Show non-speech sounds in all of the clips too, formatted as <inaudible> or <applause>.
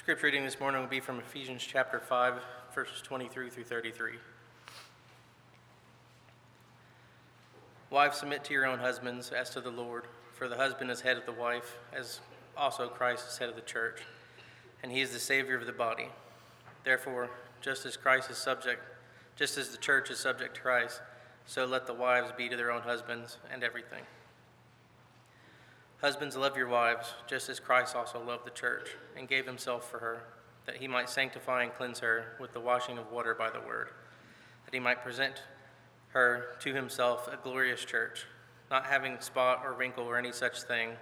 Scripture reading this morning will be from Ephesians chapter 5, verses 23 through 33. Wives, submit to your own husbands as to the Lord, for the husband is head of the wife, as also Christ is head of the church, and he is the Savior of the body. Therefore, just as Christ is subject, just as the church is subject to Christ, so let the wives be to their own husbands and everything. Husbands, love your wives, just as Christ also loved the church and gave himself for her, that he might sanctify and cleanse her with the washing of water by the word, that he might present her to himself a glorious church, not having spot or wrinkle or any such thing,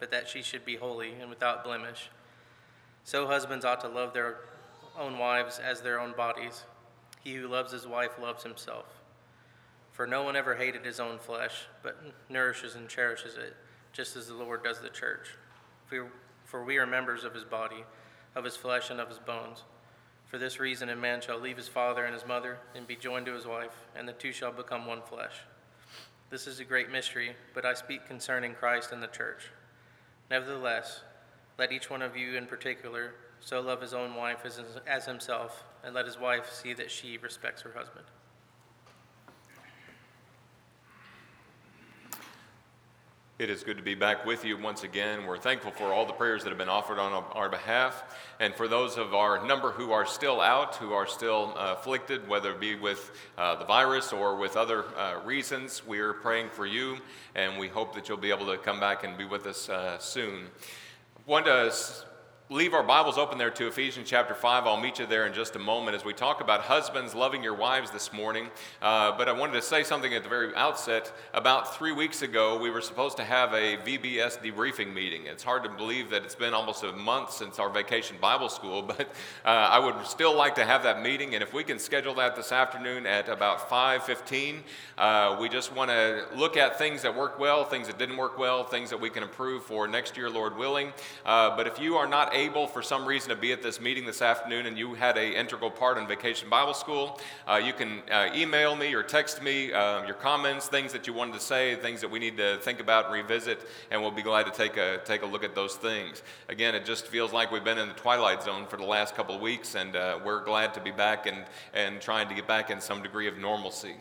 but that she should be holy and without blemish. So husbands ought to love their own wives as their own bodies. He who loves his wife loves himself. For no one ever hated his own flesh, but nourishes and cherishes it, just as the Lord does the church. For we are members of his body, of his flesh, and of his bones. For this reason, a man shall leave his father and his mother and be joined to his wife, and the two shall become one flesh. This is a great mystery, but I speak concerning Christ and the church. Nevertheless, let each one of you in particular so love his own wife as, as himself, and let his wife see that she respects her husband. It is good to be back with you once again. We're thankful for all the prayers that have been offered on our behalf. And for those of our number who are still out, who are still uh, afflicted, whether it be with uh, the virus or with other uh, reasons, we're praying for you. And we hope that you'll be able to come back and be with us uh, soon. Want to leave our Bibles open there to Ephesians chapter 5. I'll meet you there in just a moment as we talk about husbands loving your wives this morning. Uh, but I wanted to say something at the very outset. About three weeks ago, we were supposed to have a VBS debriefing meeting. It's hard to believe that it's been almost a month since our vacation Bible school, <laughs> but uh, I would still like to have that meeting. And if we can schedule that this afternoon at about 5.15, uh, we just want to look at things that worked well, things that didn't work well, things that we can improve for next year, Lord willing. Uh, but if you are not able for some reason to be at this meeting this afternoon and you had a integral part in Vacation Bible School, uh, you can uh, email me or text me uh, your comments, things that you wanted to say, things that we need to think about and revisit, and we'll be glad to take a, take a look at those things. Again, it just feels like we've been in the twilight zone for the last couple of weeks, and uh, we're glad to be back and, and trying to get back in some degree of normalcy.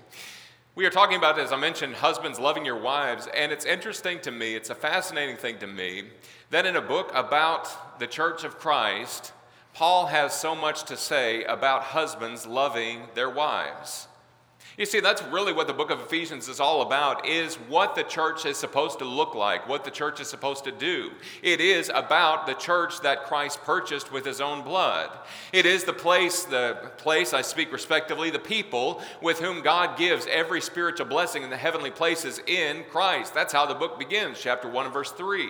We are talking about, as I mentioned, husbands loving your wives, and it's interesting to me, it's a fascinating thing to me, that in a book about the church of Christ, Paul has so much to say about husbands loving their wives. You see, that's really what the book of Ephesians is all about is what the church is supposed to look like, what the church is supposed to do. It is about the church that Christ purchased with his own blood. It is the place, the place I speak respectively, the people with whom God gives every spiritual blessing in the heavenly places in Christ. That's how the book begins, chapter 1 and verse 3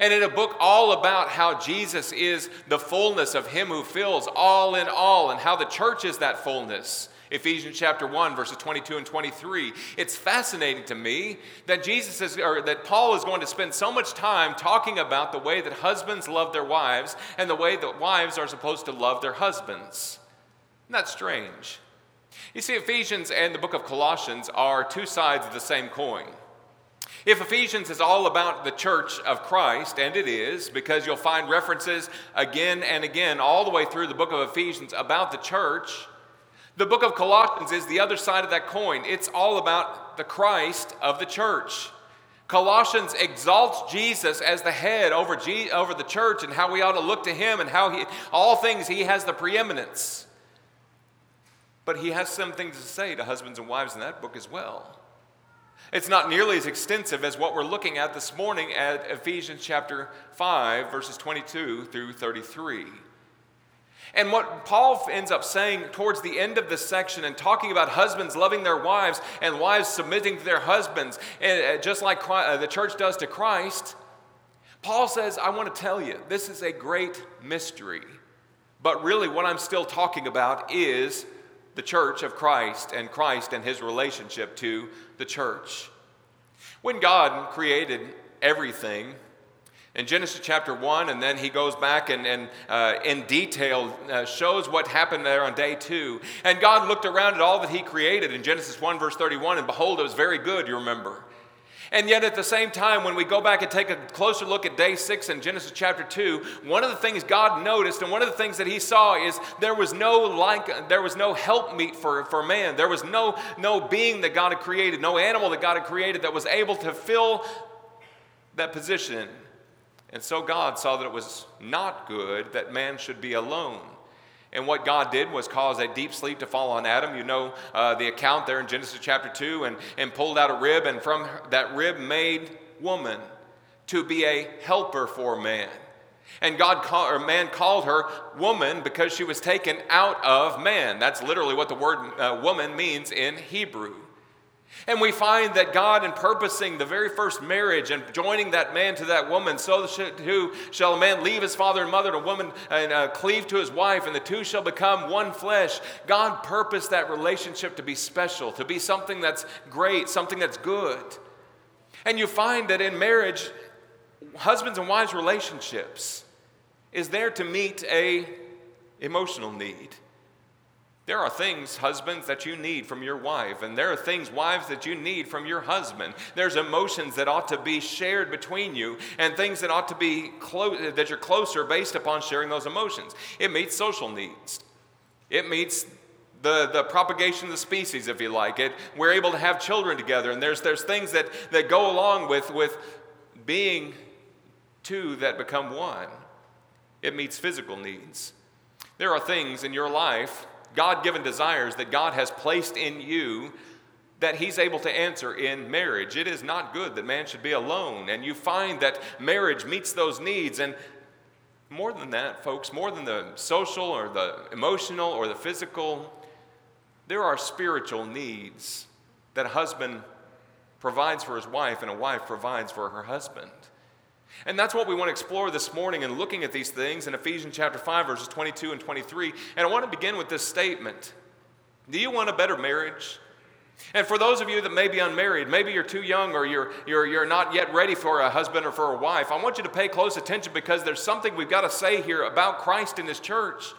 and in a book all about how Jesus is the fullness of Him who fills all in all, and how the church is that fullness. Ephesians chapter 1, verses 22 and 23. It's fascinating to me that Jesus is, or that Paul is going to spend so much time talking about the way that husbands love their wives and the way that wives are supposed to love their husbands. Isn't that strange? You see, Ephesians and the book of Colossians are two sides of the same coin. If Ephesians is all about the church of Christ, and it is, because you'll find references again and again all the way through the book of Ephesians about the church, the book of Colossians is the other side of that coin. It's all about the Christ of the church. Colossians exalts Jesus as the head over, over the church and how we ought to look to him and how he, all things he has the preeminence. But he has some things to say to husbands and wives in that book as well. It's not nearly as extensive as what we're looking at this morning at Ephesians chapter 5, verses 22 through 33. And what Paul ends up saying towards the end of this section and talking about husbands loving their wives and wives submitting to their husbands, and uh, just like uh, the church does to Christ, Paul says, I want to tell you, this is a great mystery. But really, what I'm still talking about is the church of Christ and Christ and his relationship to the church. When God created everything, in Genesis chapter 1, and then he goes back and, and uh, in detail uh, shows what happened there on day 2. And God looked around at all that he created in Genesis 1, verse 31, and behold, it was very good, you remember. And yet, at the same time, when we go back and take a closer look at day six in Genesis chapter two, one of the things God noticed and one of the things that He saw is there was no like, there was no helpmeet for, for man. There was no, no being that God had created, no animal that God had created that was able to fill that position. And so God saw that it was not good that man should be alone. And what God did was cause a deep sleep to fall on Adam. You know uh, the account there in Genesis chapter 2 and, and pulled out a rib, and from that rib made woman to be a helper for man. And God call, or man called her woman because she was taken out of man. That's literally what the word uh, woman means in Hebrew. And we find that God, in purposing the very first marriage and joining that man to that woman, so too shall a man leave his father and mother, and a woman and uh, cleave to his wife, and the two shall become one flesh. God purposed that relationship to be special, to be something that's great, something that's good. And you find that in marriage, husbands and wives relationships is there to meet a emotional need. There are things, husbands, that you need from your wife, and there are things, wives, that you need from your husband. There's emotions that ought to be shared between you, and things that ought to be close, that you're closer based upon sharing those emotions. It meets social needs. It meets the, the propagation of the species, if you like. It, we're able to have children together, and there's, there's things that, that go along with, with being two that become one. It meets physical needs. There are things in your life God given desires that God has placed in you that he's able to answer in marriage. It is not good that man should be alone. And you find that marriage meets those needs. And more than that, folks, more than the social or the emotional or the physical, there are spiritual needs that a husband provides for his wife and a wife provides for her husband. And that's what we want to explore this morning in looking at these things in Ephesians chapter 5, verses 22 and 23. And I want to begin with this statement Do you want a better marriage? And for those of you that may be unmarried, maybe you're too young or you're, you're, you're not yet ready for a husband or for a wife, I want you to pay close attention because there's something we've got to say here about Christ and His church.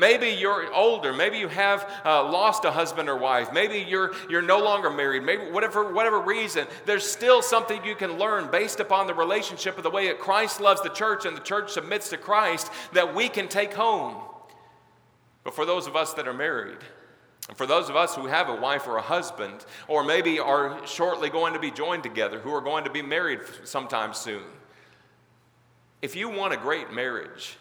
Maybe you're older. Maybe you have uh, lost a husband or wife. Maybe you're, you're no longer married. Maybe whatever, whatever reason, there's still something you can learn based upon the relationship of the way that Christ loves the church and the church submits to Christ that we can take home. But for those of us that are married, and for those of us who have a wife or a husband, or maybe are shortly going to be joined together, who are going to be married sometime soon, if you want a great marriage,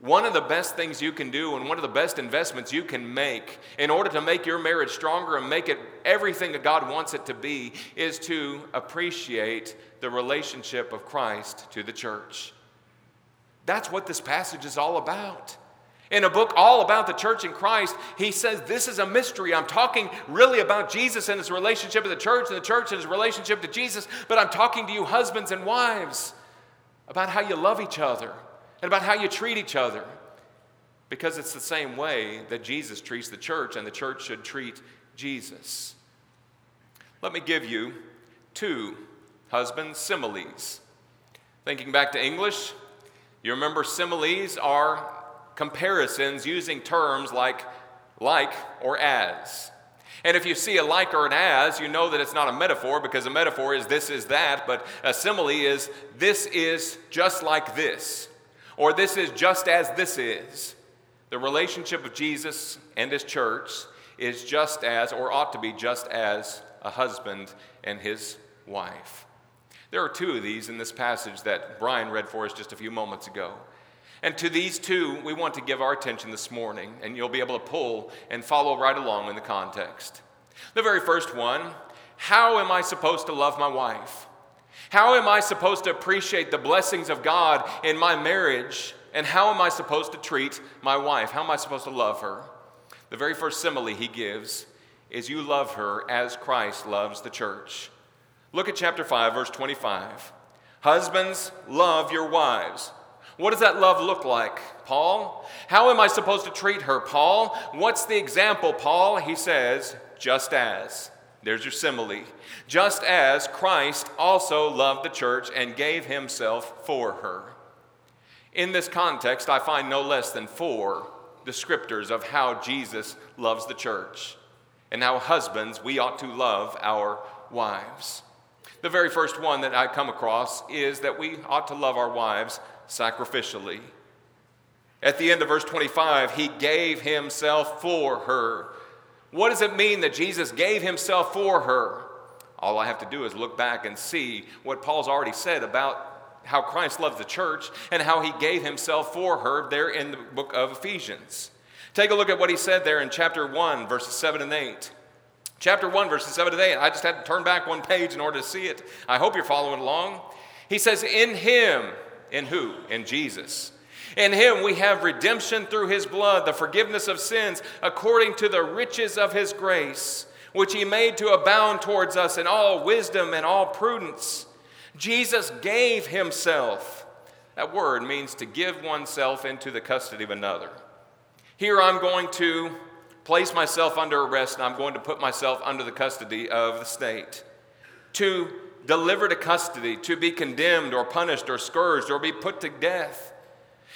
one of the best things you can do and one of the best investments you can make in order to make your marriage stronger and make it everything that God wants it to be is to appreciate the relationship of Christ to the church. That's what this passage is all about. In a book all about the church in Christ, he says this is a mystery. I'm talking really about Jesus and his relationship with the church and the church and his relationship to Jesus, but I'm talking to you, husbands and wives, about how you love each other and about how you treat each other. Because it's the same way that Jesus treats the church, and the church should treat Jesus. Let me give you two husband similes. Thinking back to English, you remember similes are comparisons using terms like like or as. And if you see a like or an as, you know that it's not a metaphor because a metaphor is this is that, but a simile is this is just like this or this is just as this is. The relationship of Jesus and his church is just as, or ought to be just as, a husband and his wife. There are two of these in this passage that Brian read for us just a few moments ago. And to these two, we want to give our attention this morning, and you'll be able to pull and follow right along in the context. The very first one how am I supposed to love my wife? How am I supposed to appreciate the blessings of God in my marriage? And how am I supposed to treat my wife? How am I supposed to love her? The very first simile he gives is you love her as Christ loves the church. Look at chapter 5, verse 25. Husbands, love your wives. What does that love look like, Paul? How am I supposed to treat her, Paul? What's the example, Paul? He says, just as. There's your simile. Just as Christ also loved the church and gave himself for her. In this context, I find no less than four descriptors of how Jesus loves the church and how husbands we ought to love our wives. The very first one that I come across is that we ought to love our wives sacrificially. At the end of verse 25, he gave himself for her. What does it mean that Jesus gave himself for her? All I have to do is look back and see what Paul's already said about how Christ loves the church and how he gave himself for her there in the book of Ephesians. Take a look at what he said there in chapter 1, verses 7 and 8. Chapter 1, verses 7 to 8. I just had to turn back one page in order to see it. I hope you're following along. He says, In him, in who? In Jesus. In him we have redemption through his blood, the forgiveness of sins, according to the riches of his grace, which he made to abound towards us in all wisdom and all prudence. Jesus gave himself. That word means to give oneself into the custody of another. Here I'm going to place myself under arrest and I'm going to put myself under the custody of the state. To deliver to custody, to be condemned or punished or scourged or be put to death.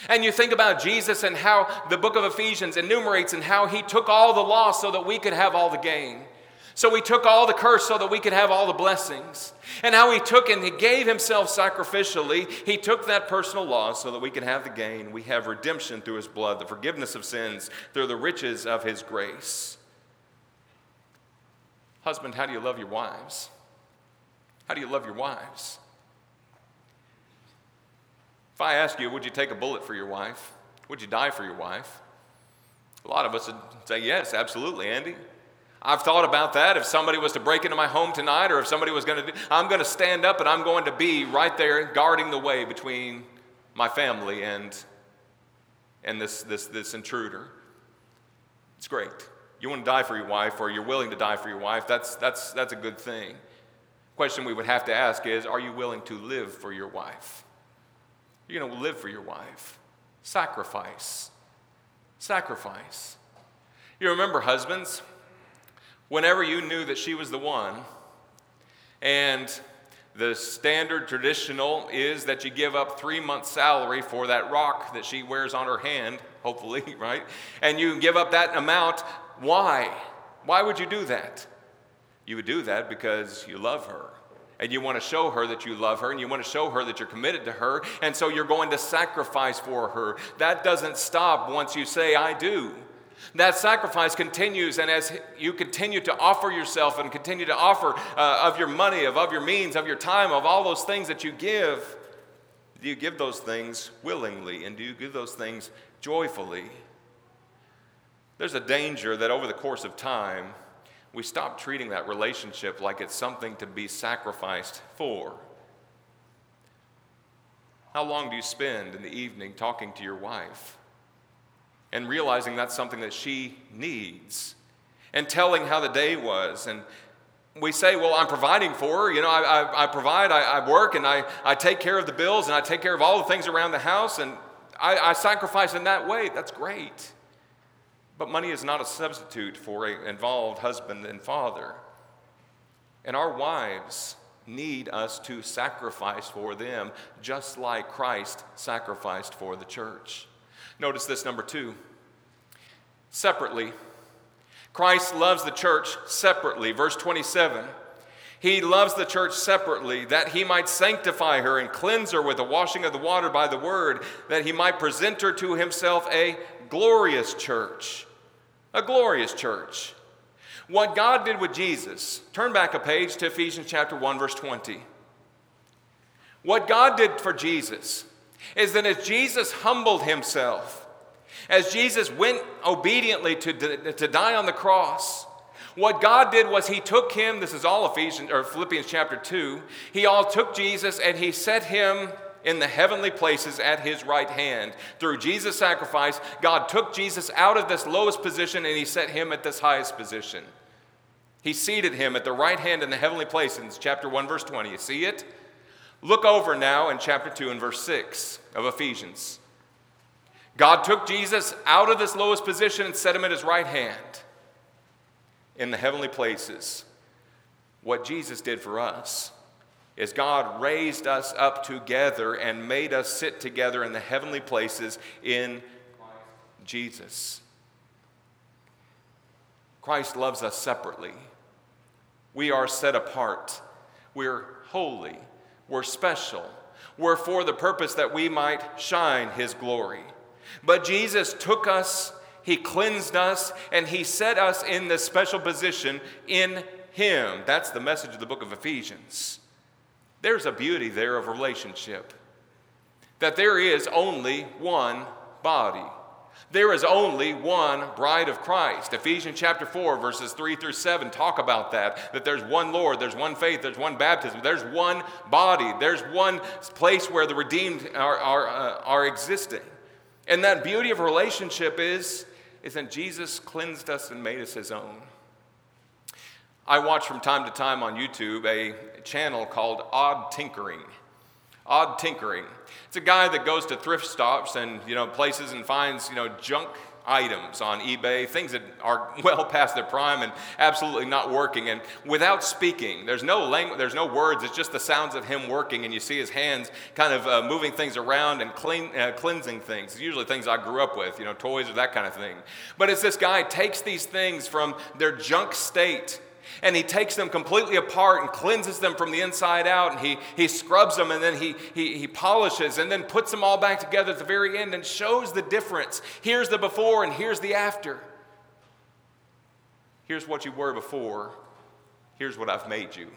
And you think about Jesus and how the book of Ephesians enumerates and how he took all the loss so that we could have all the gain. So he took all the curse so that we could have all the blessings. And how he took and he gave himself sacrificially. He took that personal loss so that we could have the gain. We have redemption through his blood, the forgiveness of sins through the riches of his grace. Husband, how do you love your wives? How do you love your wives? If I ask you, would you take a bullet for your wife? Would you die for your wife? A lot of us would say, yes, absolutely, Andy. I've thought about that. If somebody was to break into my home tonight, or if somebody was going to do, I'm going to stand up and I'm going to be right there guarding the way between my family and, and this, this, this intruder. It's great. You want to die for your wife, or you're willing to die for your wife, that's, that's, that's a good thing. Question we would have to ask is Are you willing to live for your wife? You're going to live for your wife. Sacrifice. Sacrifice. You remember, husbands, whenever you knew that she was the one, and the standard traditional is that you give up three months' salary for that rock that she wears on her hand, hopefully, <laughs> right? And you give up that amount. Why? Why would you do that? You would do that because you love her. And you want to show her that you love her and you want to show her that you're committed to her. And so you're going to sacrifice for her. That doesn't stop once you say, I do. That sacrifice continues, and as you continue to offer yourself and continue to offer uh, of your money, of, of your means, of your time, of all those things that you give, do you give those things willingly and do you give those things joyfully? There's a danger that over the course of time, we stop treating that relationship like it's something to be sacrificed for. How long do you spend in the evening talking to your wife? and realizing that's something that she needs and telling how the day was and we say well i'm providing for her you know i, I, I provide I, I, work and I, I take care of the bills and i take care of all the things around the house and I, I sacrifice in that way that's great but money is not a substitute for an involved husband and father and our wives need us to sacrifice for them just like christ sacrificed for the church Notice this number two separately. Christ loves the church separately. Verse 27. He loves the church separately, that he might sanctify her and cleanse her with the washing of the water by the word, that he might present her to himself a glorious church. A glorious church. What God did with Jesus, turn back a page to Ephesians chapter 1, verse 20. What God did for Jesus is that as Jesus humbled himself, as Jesus went obediently to, to die on the cross, what God did was He took him, this is all Ephesians or Philippians chapter 2, He all took Jesus and He set him in the heavenly places at His right hand. Through Jesus' sacrifice, God took Jesus out of this lowest position and He set him at this highest position. He seated him at the right hand in the heavenly places, chapter 1, verse 20. You see it? Look over now in chapter 2 and verse 6 of Ephesians. God took Jesus out of this lowest position and set him at his right hand in the heavenly places. What Jesus did for us is God raised us up together and made us sit together in the heavenly places in Jesus. Christ loves us separately. We are set apart. We're holy, We're special, We're for the purpose that we might shine his glory. But Jesus took us, he cleansed us, and he set us in this special position in him. That's the message of the book of Ephesians. There's a beauty there of relationship. That there is only one body. There is only one bride of Christ. Ephesians chapter 4, verses 3 through 7 talk about that. That there's one Lord, there's one faith, there's one baptism, there's one body, there's one place where the redeemed are, are, uh, are existing. And that beauty of relationship is, is that Jesus cleansed us and made us his own. I watch from time to time on YouTube a channel called Odd Tinkering. Odd Tinkering. It's a guy that goes to thrift stops and you know places and finds you know junk items on eBay, things that are <laughs> well past their prime and absolutely not working. And without speaking, there's no language, there's no words. It's just the sounds of him working, and you see his hands kind of uh, moving things around and clean, uh, cleansing things. It's usually things I grew up with, you know, toys or that kind of thing. But it's this guy takes these things from their junk state and he takes them completely apart and cleanses them from the inside out and he, he scrubs them and then he, he, he polishes and then puts them all back together at the very end and shows the difference. Here's the before and here's the after. Here's what you were before, here's what I've made you.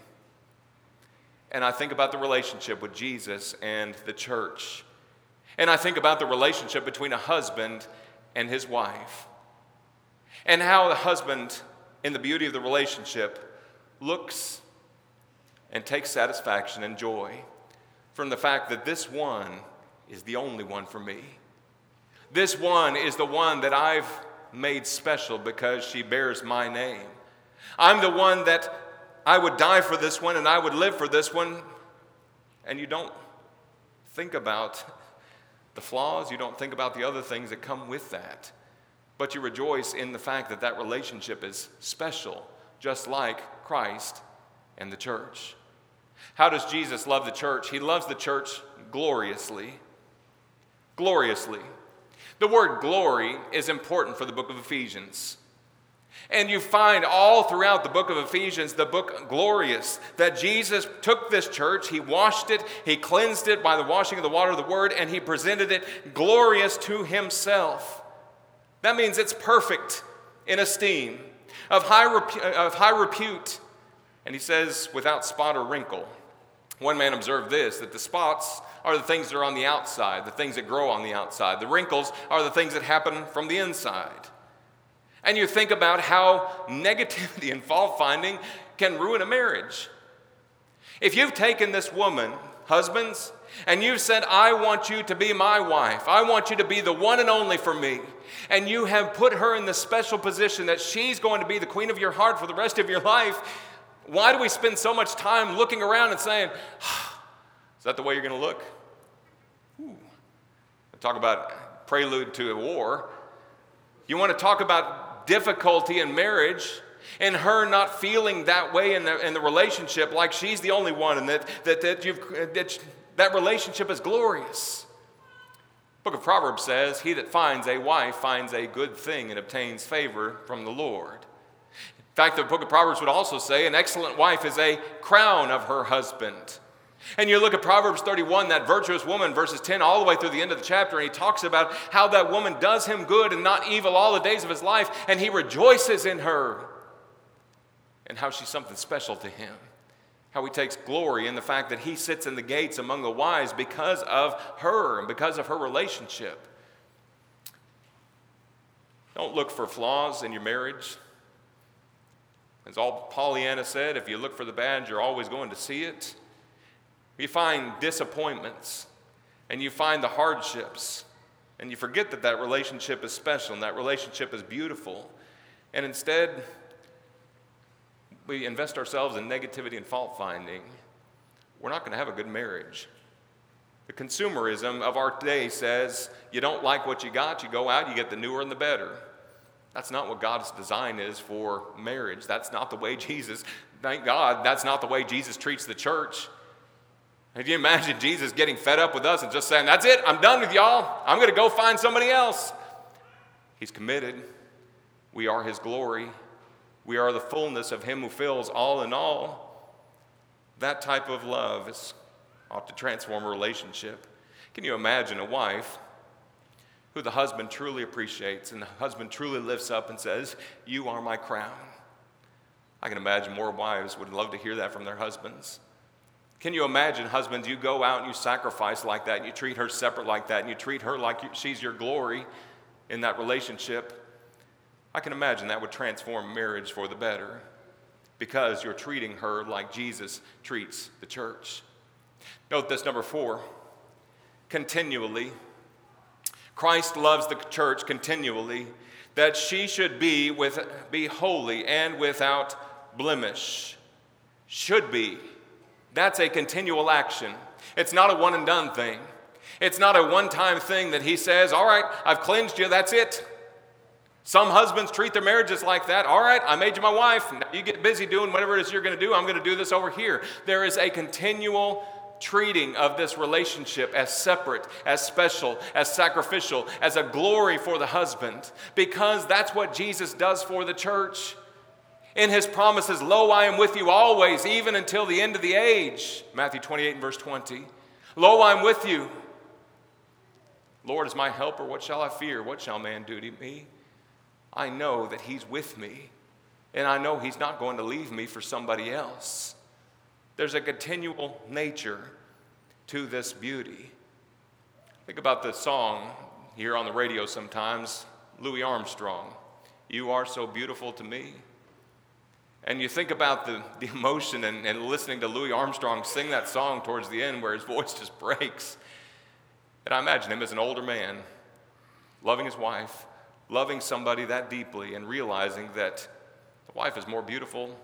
And I think about the relationship with Jesus and the church. And I think about the relationship between a husband and his wife. And how the husband in the beauty of the relationship looks and takes satisfaction and joy from the fact that this one is the only one for me. This one is the one that I've made special because she bears my name. I'm the one that I would die for this one and I would live for this one. And you don't think about the flaws, you don't think about the other things that come with that but you rejoice in the fact that that relationship is special, just like Christ and the church. How does Jesus love the church? He loves the church gloriously. Gloriously. The word glory is important for the book of Ephesians. And you find all throughout the book of Ephesians, the book glorious, that Jesus took this church, he washed it, he cleansed it by the washing of the water of the word, and he presented it glorious to himself. That means it's perfect in esteem, of high, repu- of high repute. And he says, without spot or wrinkle. One man observed this that the spots are the things that are on the outside, the things that grow on the outside. The wrinkles are the things that happen from the inside. And you think about how negativity <laughs> and fault finding can ruin a marriage. If you've taken this woman, husbands, and you've said, I want you to be my wife, I want you to be the one and only for me, and you have put her in the special position that she's going to be the queen of your heart for the rest of your life, why do we spend so much time looking around and saying, <sighs> Is that the way you're going to look? Ooh. Talk about prelude to a war. You want to talk about difficulty in marriage and her not feeling that way in the, in the relationship, like she's the only one, and that, that, that, you've, that that relationship is glorious. Book of Proverbs says, He that finds a wife finds a good thing and obtains favor from the Lord. In fact, the book of Proverbs would also say, An excellent wife is a crown of her husband. And you look at Proverbs 31, that virtuous woman, verses 10 all the way through the end of the chapter, and he talks about how that woman does him good and not evil all the days of his life, and he rejoices in her, and how she's something special to him how he takes glory in the fact that he sits in the gates among the wise because of her and because of her relationship. Don't look for flaws in your marriage. As all Pollyanna said, if you look for the bad, you're always going to see it. You find disappointments and you find the hardships, and you forget that that relationship is special and that relationship is beautiful. And instead, we invest ourselves in negativity and fault finding, we're not going to have a good marriage. The consumerism of our day says you don't like what you got, you go out, you get the newer and the better. That's not what God's design is for marriage. That's not the way <laughs> Jesus, thank God, that's not the way Jesus treats the church. Can you imagine Jesus getting fed up with us and just saying, That's it, I'm done with y'all, I'm going to go find somebody else? He's committed. We are His glory. We are the fullness of Him who fills all in all. That type of love is, ought to transform a relationship. Can you imagine a wife who the husband truly appreciates and the husband truly lifts up and says, You are my crown? I can imagine more wives would love to hear that from their husbands. Can you imagine, husbands, you go out and you sacrifice like that, and you treat her separate like that, and you treat her like she's your glory in that relationship? I can imagine that would transform marriage for the better because you're treating her like Jesus treats the church. Note this number four continually. Christ loves the church continually, that she should be, with, be holy and without blemish. Should be. That's a continual action. It's not a one and done thing. It's not a one time thing that he says, All right, I've cleansed you, that's it. Some husbands treat their marriages like that. All right, I made you my wife. Now you get busy doing whatever it is you're going to do. I'm going to do this over here. There is a continual treating of this relationship as separate, as special, as sacrificial, as a glory for the husband, because that's what Jesus does for the church. In his promises, Lo, I am with you always, even until the end of the age. Matthew 28 and verse 20. Lo, I am with you. Lord is my helper. What shall I fear? What shall man do to me? I know that He's with me, and I know He's not going to leave me for somebody else. There's a continual nature to this beauty. Think about the song here on the radio sometimes Louis Armstrong, You Are So Beautiful to Me. And you think about the, the emotion and, and listening to Louis Armstrong sing that song towards the end where his voice just breaks. And I imagine him as an older man, loving his wife, loving somebody that deeply and realizing that the wife is more beautiful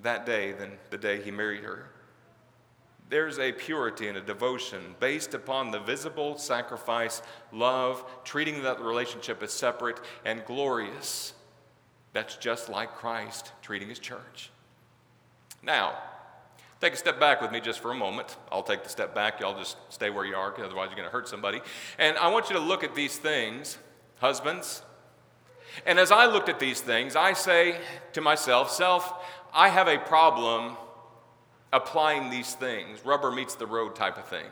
that day than the day he married her. There's a purity and a devotion based upon the visible sacrifice, love, treating that relationship as separate and glorious. That's just like Christ treating his church. Now, take a step back with me just for a moment. I'll take the step back. Y'all just stay where you are, otherwise, you're going to hurt somebody. And I want you to look at these things husbands. And as I looked at these things, I say to myself, self, I have a problem applying these things, rubber meets the road type of thing.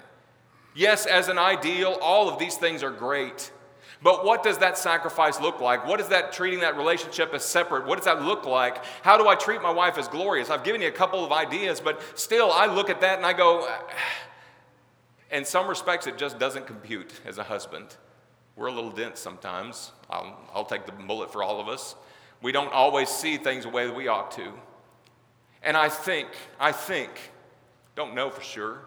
Yes, as an ideal, all of these things are great. But what does that sacrifice look like? What is that treating that relationship as separate? What does that look like? How do I treat my wife as glorious? I've given you a couple of ideas, but still I look at that and I go, <sighs> in some respects, it just doesn't compute as a husband. We're a little dense sometimes. I'll, I'll take the bullet for all of us. We don't always see things the way that we ought to. And I think, I think, don't know for sure,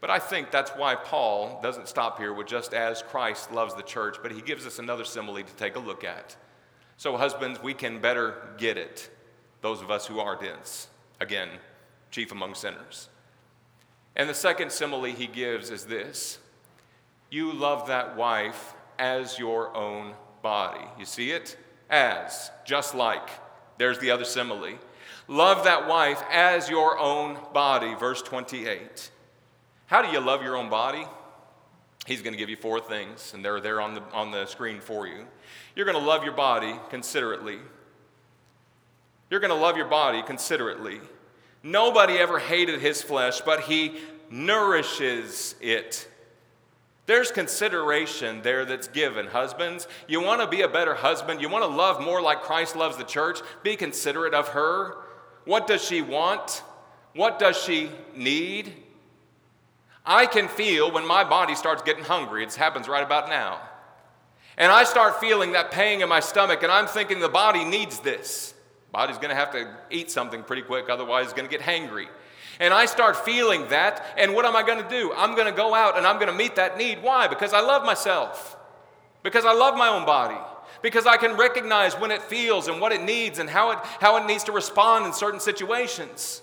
but I think that's why Paul doesn't stop here with just as Christ loves the church, but he gives us another simile to take a look at. So, husbands, we can better get it, those of us who are dense. Again, chief among sinners. And the second simile he gives is this You love that wife as your own body. You see it? As, just like. There's the other simile. Love that wife as your own body, verse 28. How do you love your own body? He's going to give you four things, and they're there on the, on the screen for you. You're going to love your body considerately. You're going to love your body considerately. Nobody ever hated his flesh, but he nourishes it. There's consideration there that's given. Husbands, you want to be a better husband? You want to love more like Christ loves the church? Be considerate of her. What does she want? What does she need? I can feel when my body starts getting hungry. It happens right about now. And I start feeling that pain in my stomach, and I'm thinking the body needs this. Body's going to have to eat something pretty quick, otherwise, it's going to get hangry and I start feeling that, and what am I going to do? I'm going to go out and I'm going to meet that need. Why? Because I love myself, because I love my own body, because I can recognize when it feels and what it needs and how it, how it needs to respond in certain situations.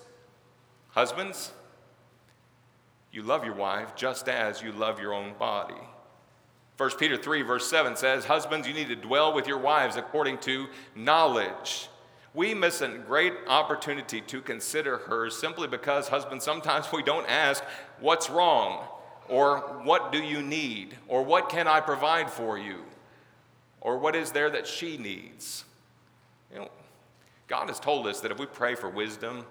Husbands, you love your wife just as you love your own body. 1 Peter 3, verse 7 says, Husbands, you need to dwell with your wives according to knowledge we miss a great opportunity to consider her simply because, husbands, sometimes we don't ask, What's wrong? Or what do you need? Or what can I provide for you? Or what is there that she needs? You know, God has told us that if we pray for wisdom,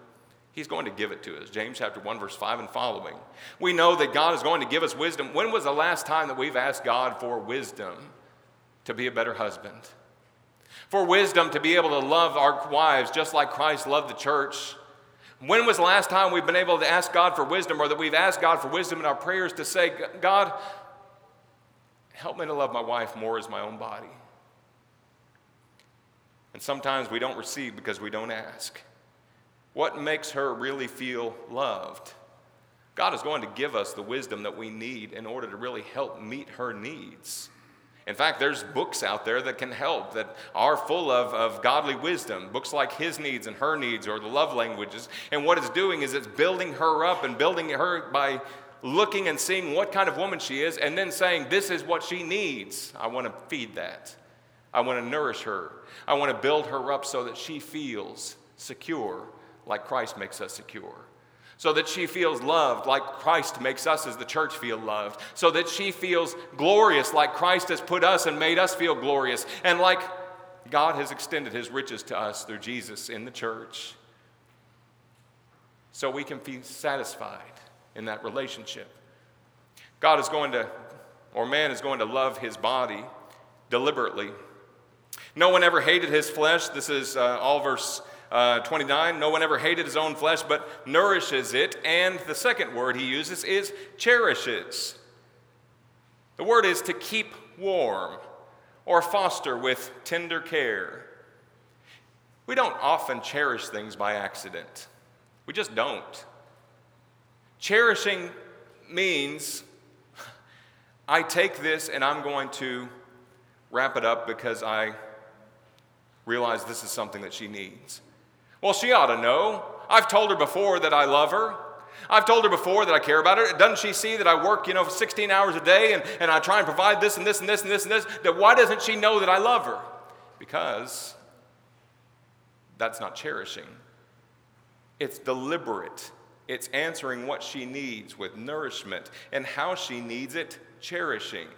He's going to give it to us. James chapter 1, verse 5 and following. We know that God is going to give us wisdom. When was the last time that we've asked God for wisdom to be a better husband? For wisdom to be able to love our wives just like Christ loved the church? When was the last time we've been able to ask God for wisdom or that we've asked God for wisdom in our prayers to say, God, help me to love my wife more as my own body? And sometimes we don't receive because we don't ask. What makes her really feel loved? God is going to give us the wisdom that we need in order to really help meet her needs. In fact, there's books out there that can help, that are full of, of godly wisdom, books like His Needs and Her Needs or the Love Languages. And what it's doing is it's building her up and building her by looking and seeing what kind of woman she is and then saying, This is what she needs. I want to feed that. I want to nourish her. I want to build her up so that she feels secure like Christ makes us secure. So that she feels loved like Christ makes us as the church feel loved. So that she feels glorious like Christ has put us and made us feel glorious. And like God has extended his riches to us through Jesus in the church. So we can be satisfied in that relationship. God is going to, or man is going to love his body deliberately. No one ever hated his flesh. This is uh, all verse uh, 29, no one ever hated his own flesh, but nourishes it. And the second word he uses is cherishes. The word is to keep warm or foster with tender care. We don't often cherish things by accident, we just don't. Cherishing means <laughs> I take this and I'm going to wrap it up because I realize this is something that she needs. Well, she ought to know. I've told her before that I love her. I've told her before that I care about her. Doesn't she see that I work, you know, 16 hours a day and, and I try and provide this and this and this and this and this? That why doesn't she know that I love her? Because that's not cherishing. It's deliberate. It's answering what she needs with nourishment and how she needs it, cherishing.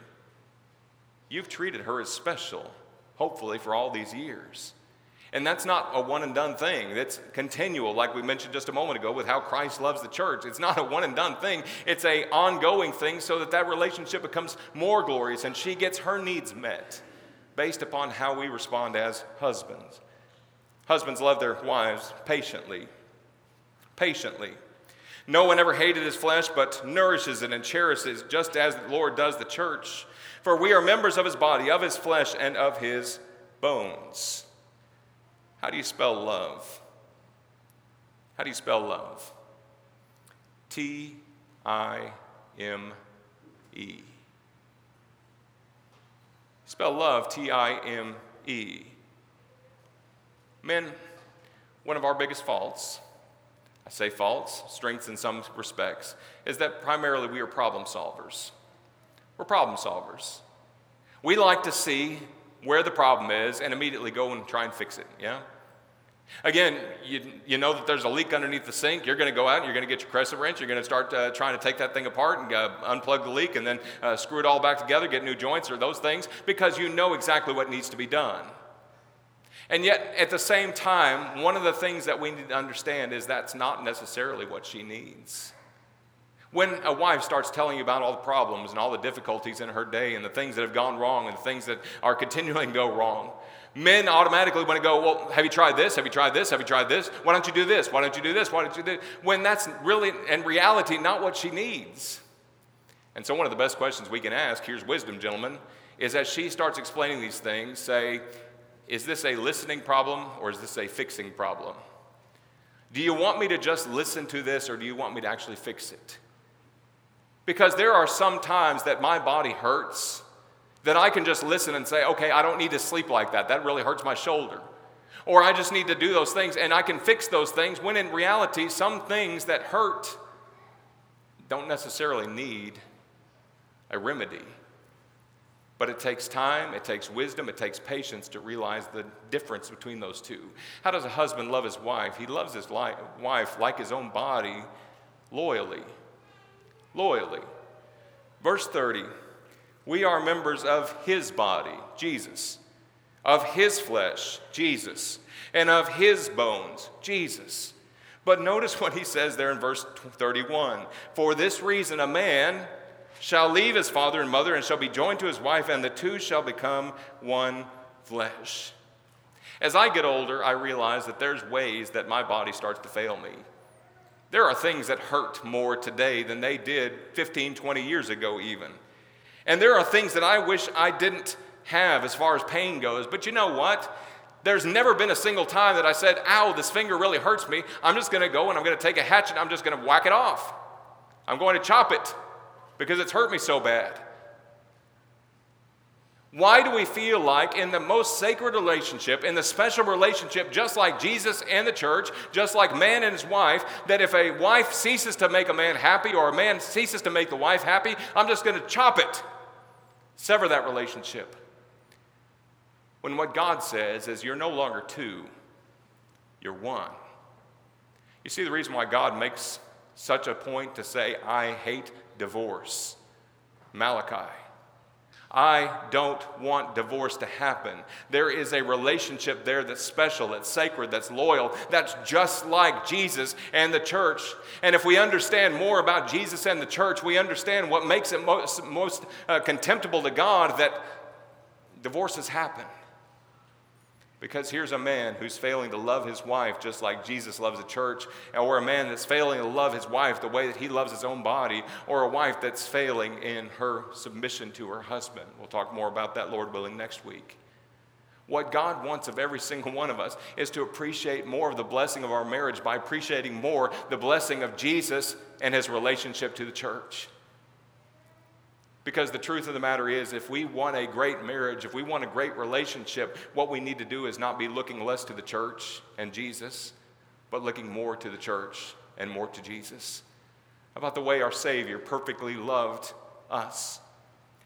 You've treated her as special, hopefully, for all these years. And that's not a one and done thing. That's continual, like we mentioned just a moment ago with how Christ loves the church. It's not a one and done thing. It's a ongoing thing so that that relationship becomes more glorious and she gets her needs met based upon how we respond as husbands. Husbands love their wives patiently. Patiently. No one ever hated his flesh, but nourishes it and cherishes, just as the Lord does the church. For we are members of his body, of his flesh, and of his bones. How do you spell love? How do you spell love? T I M E. Spell love T I M E. Men, one of our biggest faults, I say faults, strengths in some respects, is that primarily we are problem solvers. We're problem solvers. We like to see where the problem is and immediately go and try and fix it, yeah? Again, you, you know that there's a leak underneath the sink. You're going to go out and you're going to get your crescent wrench. You're going to start uh, trying to take that thing apart and uh, unplug the leak and then uh, screw it all back together, get new joints or those things because you know exactly what needs to be done. And yet, at the same time, one of the things that we need to understand is that's not necessarily what she needs. When a wife starts telling you about all the problems and all the difficulties in her day and the things that have gone wrong and the things that are continuing to go wrong, men automatically want to go, Well, have you tried this? Have you tried this? Have you tried this? Why don't you do this? Why don't you do this? Why don't you do this? When that's really, in reality, not what she needs. And so, one of the best questions we can ask here's wisdom, gentlemen is as she starts explaining these things, say, Is this a listening problem or is this a fixing problem? Do you want me to just listen to this or do you want me to actually fix it? Because there are some times that my body hurts that I can just listen and say, okay, I don't need to sleep like that. That really hurts my shoulder. Or I just need to do those things and I can fix those things when in reality, some things that hurt don't necessarily need a remedy. But it takes time, it takes wisdom, it takes patience to realize the difference between those two. How does a husband love his wife? He loves his wife like his own body loyally loyally. Verse 30 we are members of his body, Jesus, of his flesh, Jesus, and of his bones, Jesus. But notice what he says there in verse 31 For this reason, a man shall leave his father and mother and shall be joined to his wife, and the two shall become one flesh. As I get older, I realize that there's ways that my body starts to fail me. There are things that hurt more today than they did 15, 20 years ago, even. And there are things that I wish I didn't have as far as pain goes. But you know what? There's never been a single time that I said, ow, this finger really hurts me. I'm just going to go and I'm going to take a hatchet I'm just going to whack it off. I'm going to chop it because it's hurt me so bad. Why do we feel like, in the most sacred relationship, in the special relationship, just like Jesus and the church, just like man and his wife, that if a wife ceases to make a man happy or a man ceases to make the wife happy, I'm just going to chop it, sever that relationship? When what God says is, you're no longer two, you're one. You see the reason why God makes such a point to say, I hate divorce. Malachi. I don't want divorce to happen. There is a relationship there that's special, that's sacred, that's loyal, that's just like Jesus and the church. And if we understand more about Jesus and the church, we understand what makes it most, most uh, contemptible to God that divorces happen. Because here's a man who's failing to love his wife just like Jesus loves the church, or a man that's failing to love his wife the way that he loves his own body, or a wife that's failing in her submission to her husband. We'll talk more about that, Lord willing, next week. What God wants of every single one of us is to appreciate more of the blessing of our marriage by appreciating more the blessing of Jesus and his relationship to the church. Because the truth of the matter is, if we want a great marriage, if we want a great relationship, what we need to do is not be looking less to the church and Jesus, but looking more to the church and more to Jesus. About the way our Savior perfectly loved us,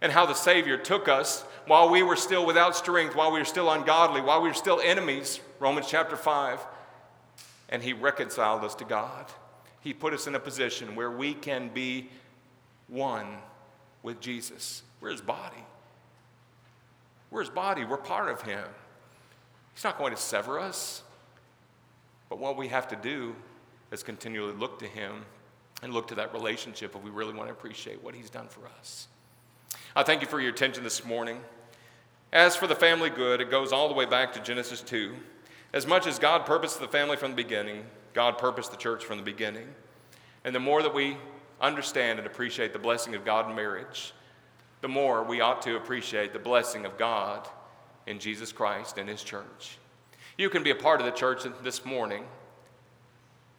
and how the Savior took us while we were still without strength, while we were still ungodly, while we were still enemies, Romans chapter 5, and He reconciled us to God. He put us in a position where we can be one with Jesus. We're his body. We're his body. We're part of him. He's not going to sever us. But what we have to do is continually look to him and look to that relationship if we really want to appreciate what he's done for us. I thank you for your attention this morning. As for the family good, it goes all the way back to Genesis 2. As much as God purposed the family from the beginning, God purposed the church from the beginning. And the more that we understand and appreciate the blessing of God in marriage, the more we ought to appreciate the blessing of God in Jesus Christ and His church. You can be a part of the church this morning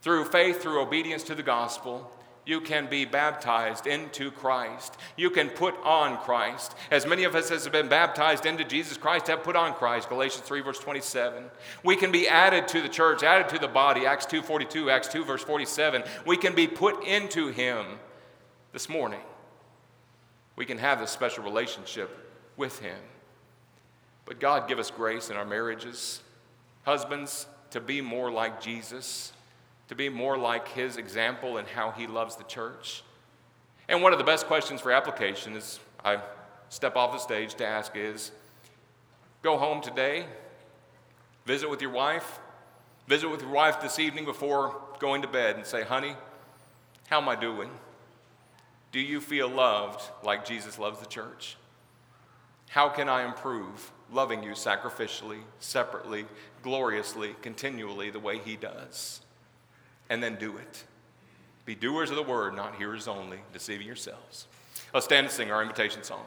through faith, through obedience to the gospel, you can be baptized into Christ. You can put on Christ. As many of us as have been baptized into Jesus Christ have put on Christ, Galatians 3, verse 27. We can be added to the church, added to the body, Acts 2, 42, Acts 2, verse 47. We can be put into Him this morning. We can have this special relationship with Him. But God give us grace in our marriages. Husbands, to be more like Jesus to be more like his example and how he loves the church? And one of the best questions for application is I step off the stage to ask is go home today, visit with your wife, visit with your wife this evening before going to bed and say, honey, how am I doing? Do you feel loved like Jesus loves the church? How can I improve loving you sacrificially, separately, gloriously, continually the way he does? And then do it. Be doers of the word, not hearers only, deceiving yourselves. Let's stand and sing our invitation song.